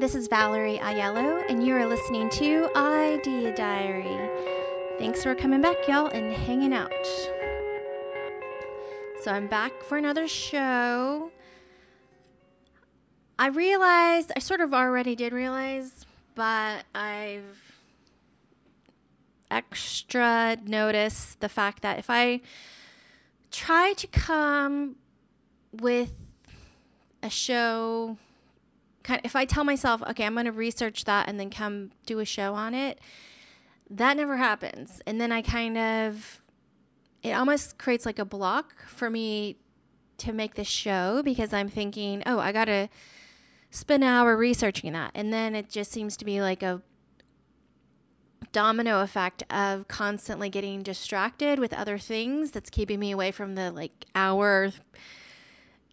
this is Valerie Aiello, and you are listening to Idea Diary. Thanks for coming back, y'all, and hanging out. So, I'm back for another show. I realized, I sort of already did realize, but I've extra noticed the fact that if I try to come with a show kind of, if I tell myself, okay, I'm going to research that and then come do a show on it, that never happens. And then I kind of, it almost creates like a block for me to make this show because I'm thinking, oh, I got to spend an hour researching that. And then it just seems to be like a domino effect of constantly getting distracted with other things that's keeping me away from the like hour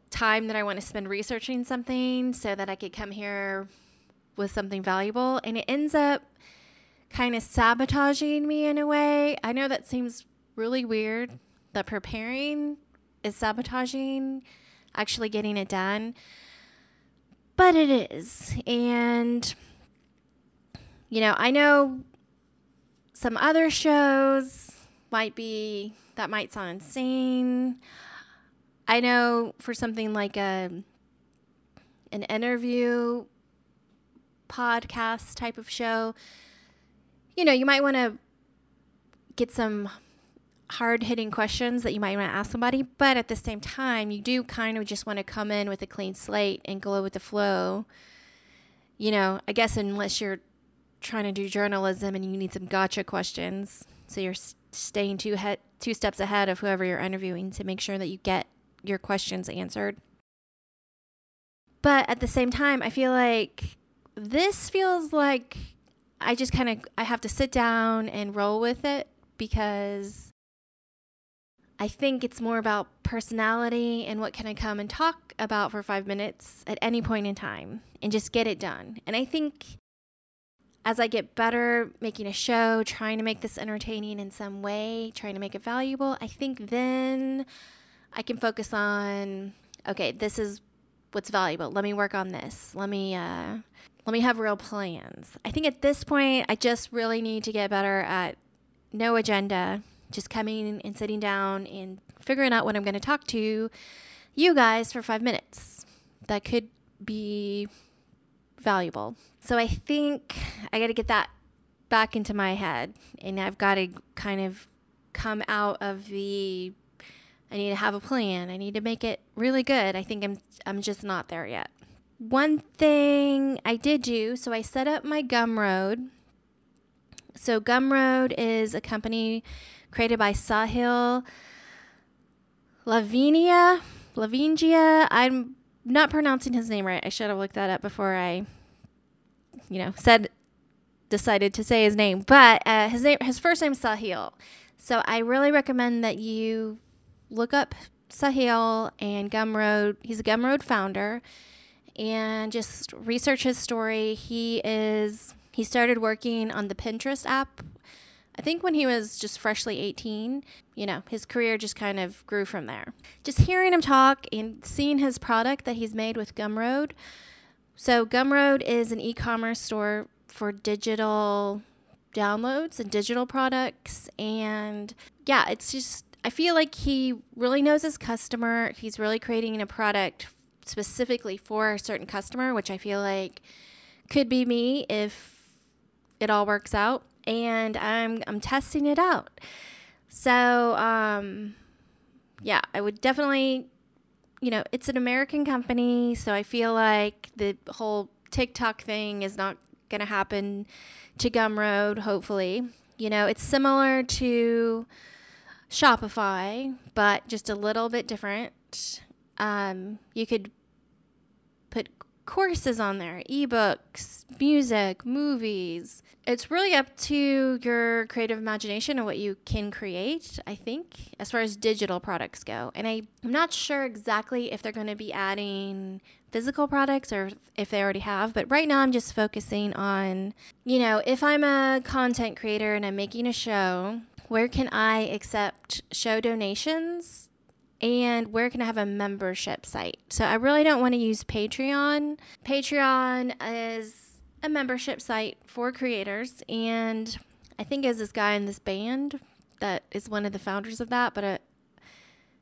time that I want to spend researching something so that I could come here with something valuable. And it ends up kind of sabotaging me in a way. I know that seems really weird that preparing is sabotaging actually getting it done, but it is. And, you know, I know some other shows might be, that might sound insane. I know for something like a an interview podcast type of show, you know, you might want to get some hard hitting questions that you might want to ask somebody, but at the same time, you do kind of just want to come in with a clean slate and go with the flow. You know, I guess unless you're trying to do journalism and you need some gotcha questions, so you're staying two he- two steps ahead of whoever you're interviewing to make sure that you get your questions answered. But at the same time, I feel like this feels like I just kind of I have to sit down and roll with it because I think it's more about personality and what can I come and talk about for 5 minutes at any point in time and just get it done. And I think as I get better making a show, trying to make this entertaining in some way, trying to make it valuable, I think then I can focus on okay, this is what's valuable. Let me work on this. Let me uh, let me have real plans. I think at this point, I just really need to get better at no agenda, just coming and sitting down and figuring out what I'm going to talk to you guys for five minutes. That could be valuable. So I think I got to get that back into my head, and I've got to kind of come out of the I need to have a plan. I need to make it really good. I think I'm I'm just not there yet. One thing I did do, so I set up my Gumroad. So Gumroad is a company created by Sahil Lavinia. Lavingia. I'm not pronouncing his name right. I should have looked that up before I, you know, said decided to say his name. But uh, his name, his first name is Sahil. So I really recommend that you look up Sahil and Gumroad. He's a Gumroad founder, and just research his story. He is he started working on the Pinterest app. I think when he was just freshly 18, you know, his career just kind of grew from there. Just hearing him talk and seeing his product that he's made with Gumroad. So, Gumroad is an e commerce store for digital downloads and digital products. And yeah, it's just I feel like he really knows his customer. He's really creating a product specifically for a certain customer, which I feel like could be me if it all works out. And I'm I'm testing it out. So um, yeah, I would definitely, you know, it's an American company, so I feel like the whole TikTok thing is not going to happen to Gumroad. Hopefully, you know, it's similar to Shopify, but just a little bit different. Um, you could put courses on there, ebooks, music, movies. It's really up to your creative imagination and what you can create, I think, as far as digital products go. And I, I'm not sure exactly if they're going to be adding physical products or if they already have, but right now I'm just focusing on, you know, if I'm a content creator and I'm making a show, where can I accept show donations and where can I have a membership site? So I really don't want to use Patreon. Patreon is a membership site for creators, and I think is this guy in this band that is one of the founders of that, but I,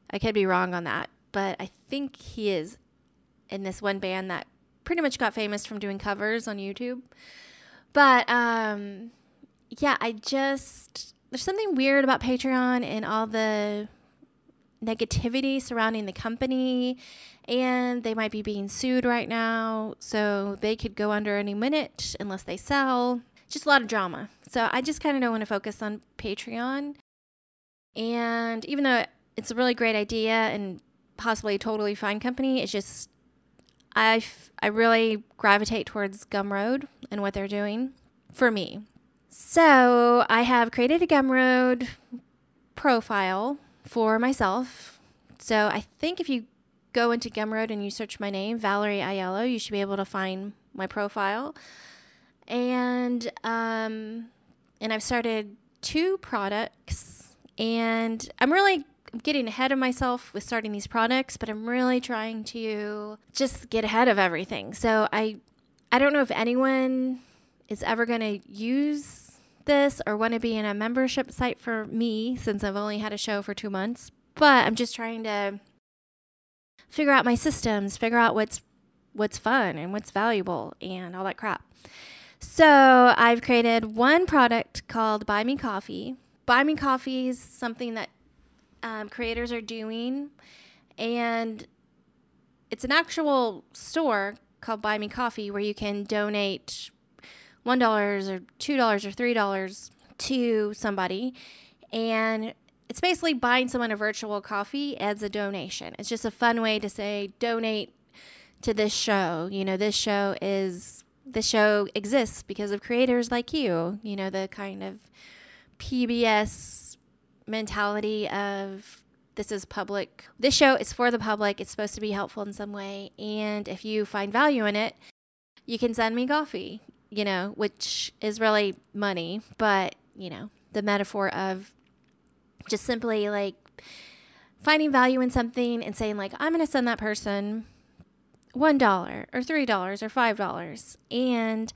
I could be wrong on that. But I think he is in this one band that pretty much got famous from doing covers on YouTube. But um, yeah, I just there's something weird about Patreon and all the negativity surrounding the company and they might be being sued right now so they could go under any minute unless they sell. Just a lot of drama. So i just kind of don't want to focus on patreon. And even though it's a really great idea and possibly a totally fine company it's just I, f- I really gravitate towards gumroad and what they're doing for me so I have created a Gumroad profile for myself. So I think if you go into Gumroad and you search my name, Valerie Aiello, you should be able to find my profile. And um, and I've started two products, and I'm really getting ahead of myself with starting these products, but I'm really trying to just get ahead of everything. So I I don't know if anyone is ever going to use this or want to be in a membership site for me since I've only had a show for two months. But I'm just trying to figure out my systems, figure out what's what's fun and what's valuable and all that crap. So I've created one product called Buy Me Coffee. Buy Me Coffee is something that um, creators are doing, and it's an actual store called Buy Me Coffee where you can donate one dollars or two dollars or three dollars to somebody, and it's basically buying someone a virtual coffee as a donation. It's just a fun way to say donate to this show. You know, this show is this show exists because of creators like you. You know, the kind of PBS mentality of this is public. This show is for the public. It's supposed to be helpful in some way. And if you find value in it, you can send me coffee you know, which is really money, but, you know, the metaphor of just simply like finding value in something and saying, like, I'm going to send that person $1 or $3 or $5. And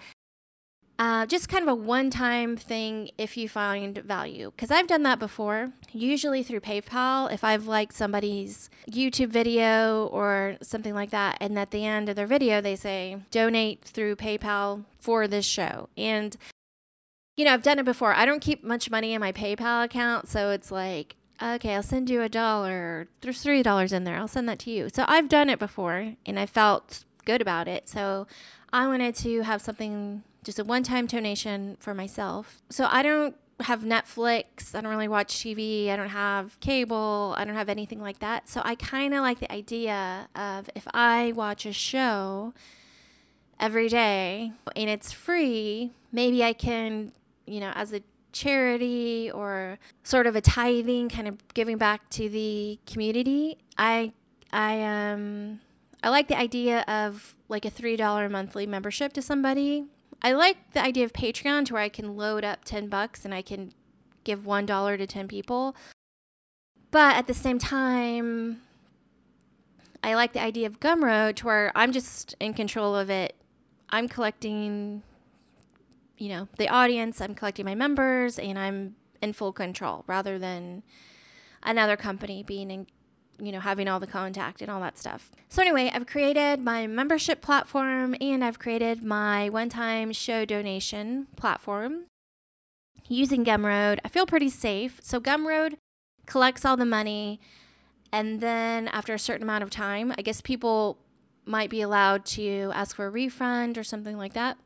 uh, just kind of a one time thing if you find value. Because I've done that before, usually through PayPal. If I've liked somebody's YouTube video or something like that, and at the end of their video, they say, donate through PayPal for this show. And, you know, I've done it before. I don't keep much money in my PayPal account. So it's like, okay, I'll send you a dollar. There's $3 in there. I'll send that to you. So I've done it before and I felt good about it. So I wanted to have something just a one time donation for myself. So I don't have Netflix. I don't really watch TV. I don't have cable. I don't have anything like that. So I kind of like the idea of if I watch a show every day and it's free, maybe I can, you know, as a charity or sort of a tithing kind of giving back to the community. I I um I like the idea of like a $3 monthly membership to somebody I like the idea of Patreon to where I can load up 10 bucks and I can give $1 to 10 people. But at the same time, I like the idea of Gumroad to where I'm just in control of it. I'm collecting, you know, the audience, I'm collecting my members, and I'm in full control rather than another company being in you know, having all the contact and all that stuff. So, anyway, I've created my membership platform and I've created my one time show donation platform using Gumroad. I feel pretty safe. So, Gumroad collects all the money, and then after a certain amount of time, I guess people might be allowed to ask for a refund or something like that.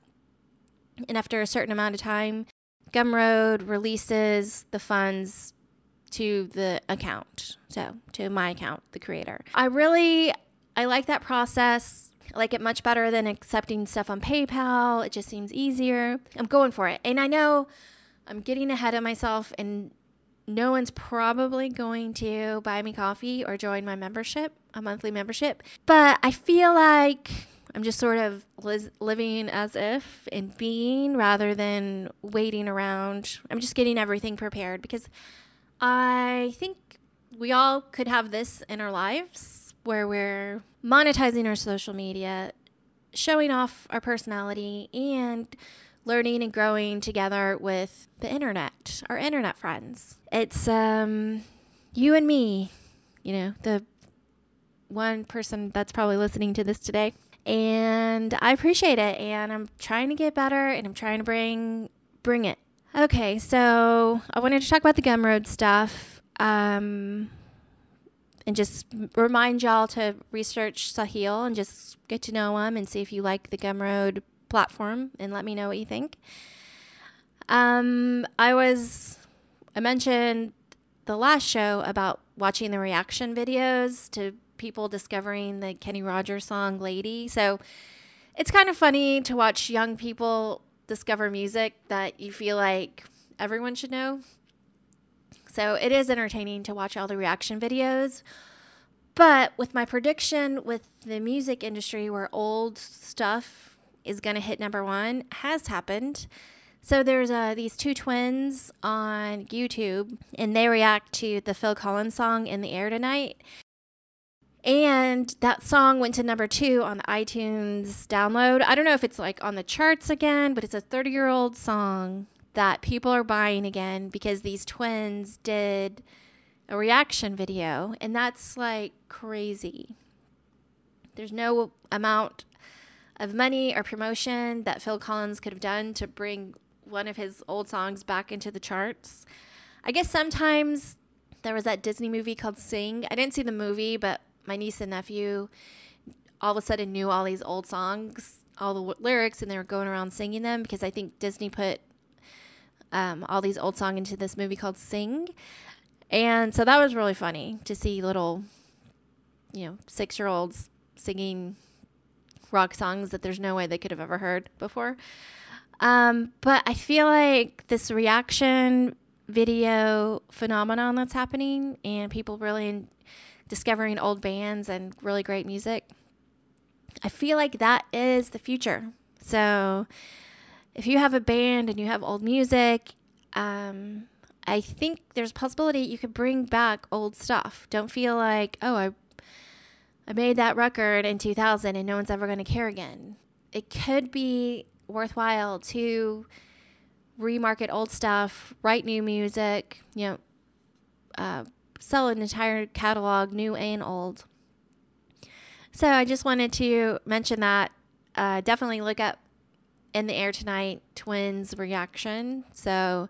And after a certain amount of time, Gumroad releases the funds to the account. So, to my account, the creator. I really I like that process. I like it much better than accepting stuff on PayPal. It just seems easier. I'm going for it. And I know I'm getting ahead of myself and no one's probably going to buy me coffee or join my membership, a monthly membership. But I feel like I'm just sort of living as if and being rather than waiting around. I'm just getting everything prepared because I think we all could have this in our lives where we're monetizing our social media, showing off our personality, and learning and growing together with the internet, our internet friends. It's um, you and me, you know, the one person that's probably listening to this today. And I appreciate it and I'm trying to get better and I'm trying to bring bring it. Okay, so I wanted to talk about the Gumroad stuff. Um, and just remind y'all to research Sahil and just get to know him and see if you like the Gumroad platform and let me know what you think. Um, I was, I mentioned the last show about watching the reaction videos to people discovering the Kenny Rogers song Lady. So it's kind of funny to watch young people discover music that you feel like everyone should know. So it is entertaining to watch all the reaction videos. But with my prediction with the music industry where old stuff is going to hit number one has happened. So there's uh, these two twins on YouTube, and they react to the Phil Collins song "In the Air Tonight." And that song went to number two on the iTunes download. I don't know if it's like on the charts again, but it's a 30 year old song that people are buying again because these twins did a reaction video. And that's like crazy. There's no amount of money or promotion that Phil Collins could have done to bring one of his old songs back into the charts. I guess sometimes there was that Disney movie called Sing. I didn't see the movie, but my niece and nephew all of a sudden knew all these old songs, all the w- lyrics, and they were going around singing them because I think Disney put um, all these old songs into this movie called Sing. And so that was really funny to see little, you know, six year olds singing rock songs that there's no way they could have ever heard before. Um, but I feel like this reaction video phenomenon that's happening and people really discovering old bands and really great music. I feel like that is the future. So if you have a band and you have old music, um, I think there's possibility you could bring back old stuff. Don't feel like, oh, I I made that record in 2000 and no one's ever going to care again. It could be worthwhile to remarket old stuff, write new music, you know, uh, sell an entire catalog, new and old. So I just wanted to mention that. Uh, definitely look up in the air tonight twins reaction. So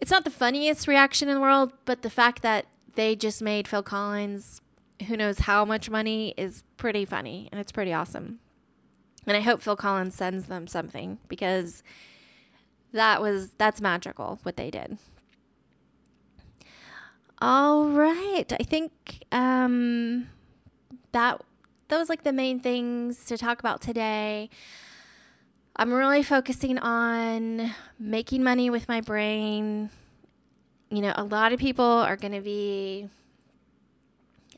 it's not the funniest reaction in the world, but the fact that they just made Phil Collins, who knows how much money, is pretty funny and it's pretty awesome. And I hope Phil Collins sends them something because that was that's magical what they did. All right. I think um, that those like the main things to talk about today. I'm really focusing on making money with my brain. You know, a lot of people are going to be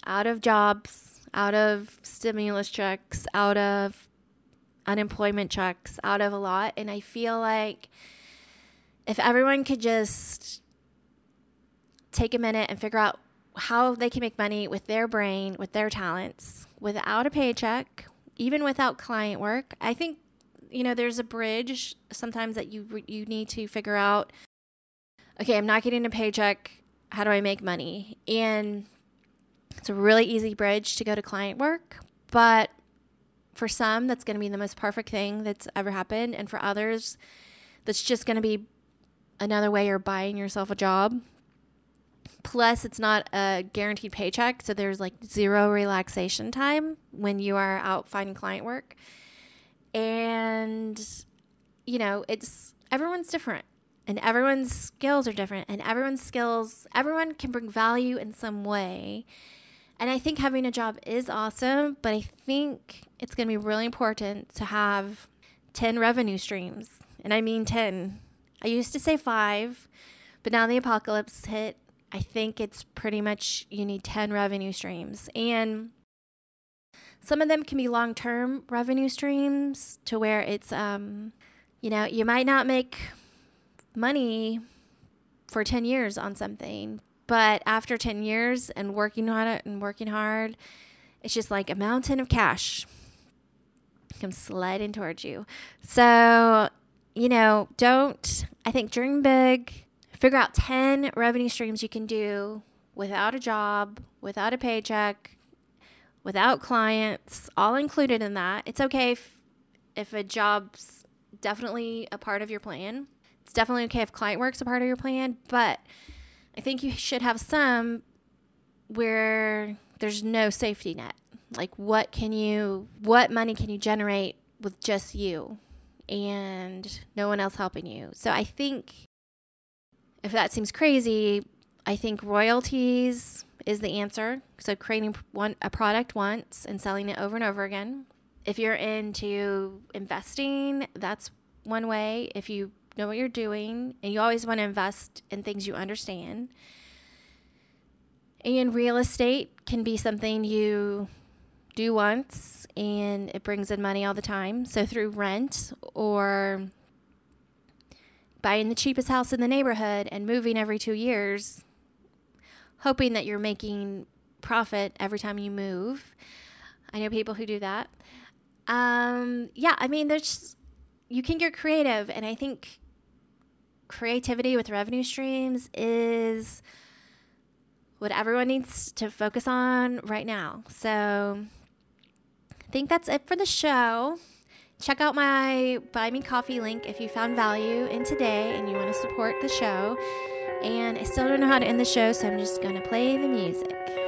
out of jobs, out of stimulus checks, out of unemployment checks, out of a lot. And I feel like if everyone could just take a minute and figure out how they can make money with their brain, with their talents, without a paycheck, even without client work. I think you know there's a bridge sometimes that you you need to figure out okay, I'm not getting a paycheck, how do I make money? And it's a really easy bridge to go to client work, but for some that's going to be the most perfect thing that's ever happened and for others that's just going to be another way you're buying yourself a job Plus, it's not a guaranteed paycheck, so there's like zero relaxation time when you are out finding client work. And, you know, it's everyone's different and everyone's skills are different and everyone's skills, everyone can bring value in some way. And I think having a job is awesome, but I think it's going to be really important to have 10 revenue streams. And I mean 10. I used to say five, but now the apocalypse hit I think it's pretty much you need 10 revenue streams. And some of them can be long term revenue streams to where it's, um, you know, you might not make money for 10 years on something, But after 10 years and working on it and working hard, it's just like a mountain of cash comes sliding towards you. So, you know, don't, I think, dream big, figure out 10 revenue streams you can do without a job, without a paycheck, without clients, all included in that. It's okay if, if a job's definitely a part of your plan. It's definitely okay if client work's a part of your plan, but I think you should have some where there's no safety net. Like what can you what money can you generate with just you and no one else helping you. So I think if that seems crazy, I think royalties is the answer. So creating one a product once and selling it over and over again. If you're into investing, that's one way. If you know what you're doing and you always want to invest in things you understand. And real estate can be something you do once and it brings in money all the time. So through rent or buying the cheapest house in the neighborhood and moving every 2 years hoping that you're making profit every time you move. I know people who do that. Um, yeah, I mean, there's you can get creative, and I think creativity with revenue streams is what everyone needs to focus on right now. So, I think that's it for the show. Check out my Buy Me Coffee link if you found value in today and you want to support the show. And I still don't know how to end the show, so I'm just going to play the music.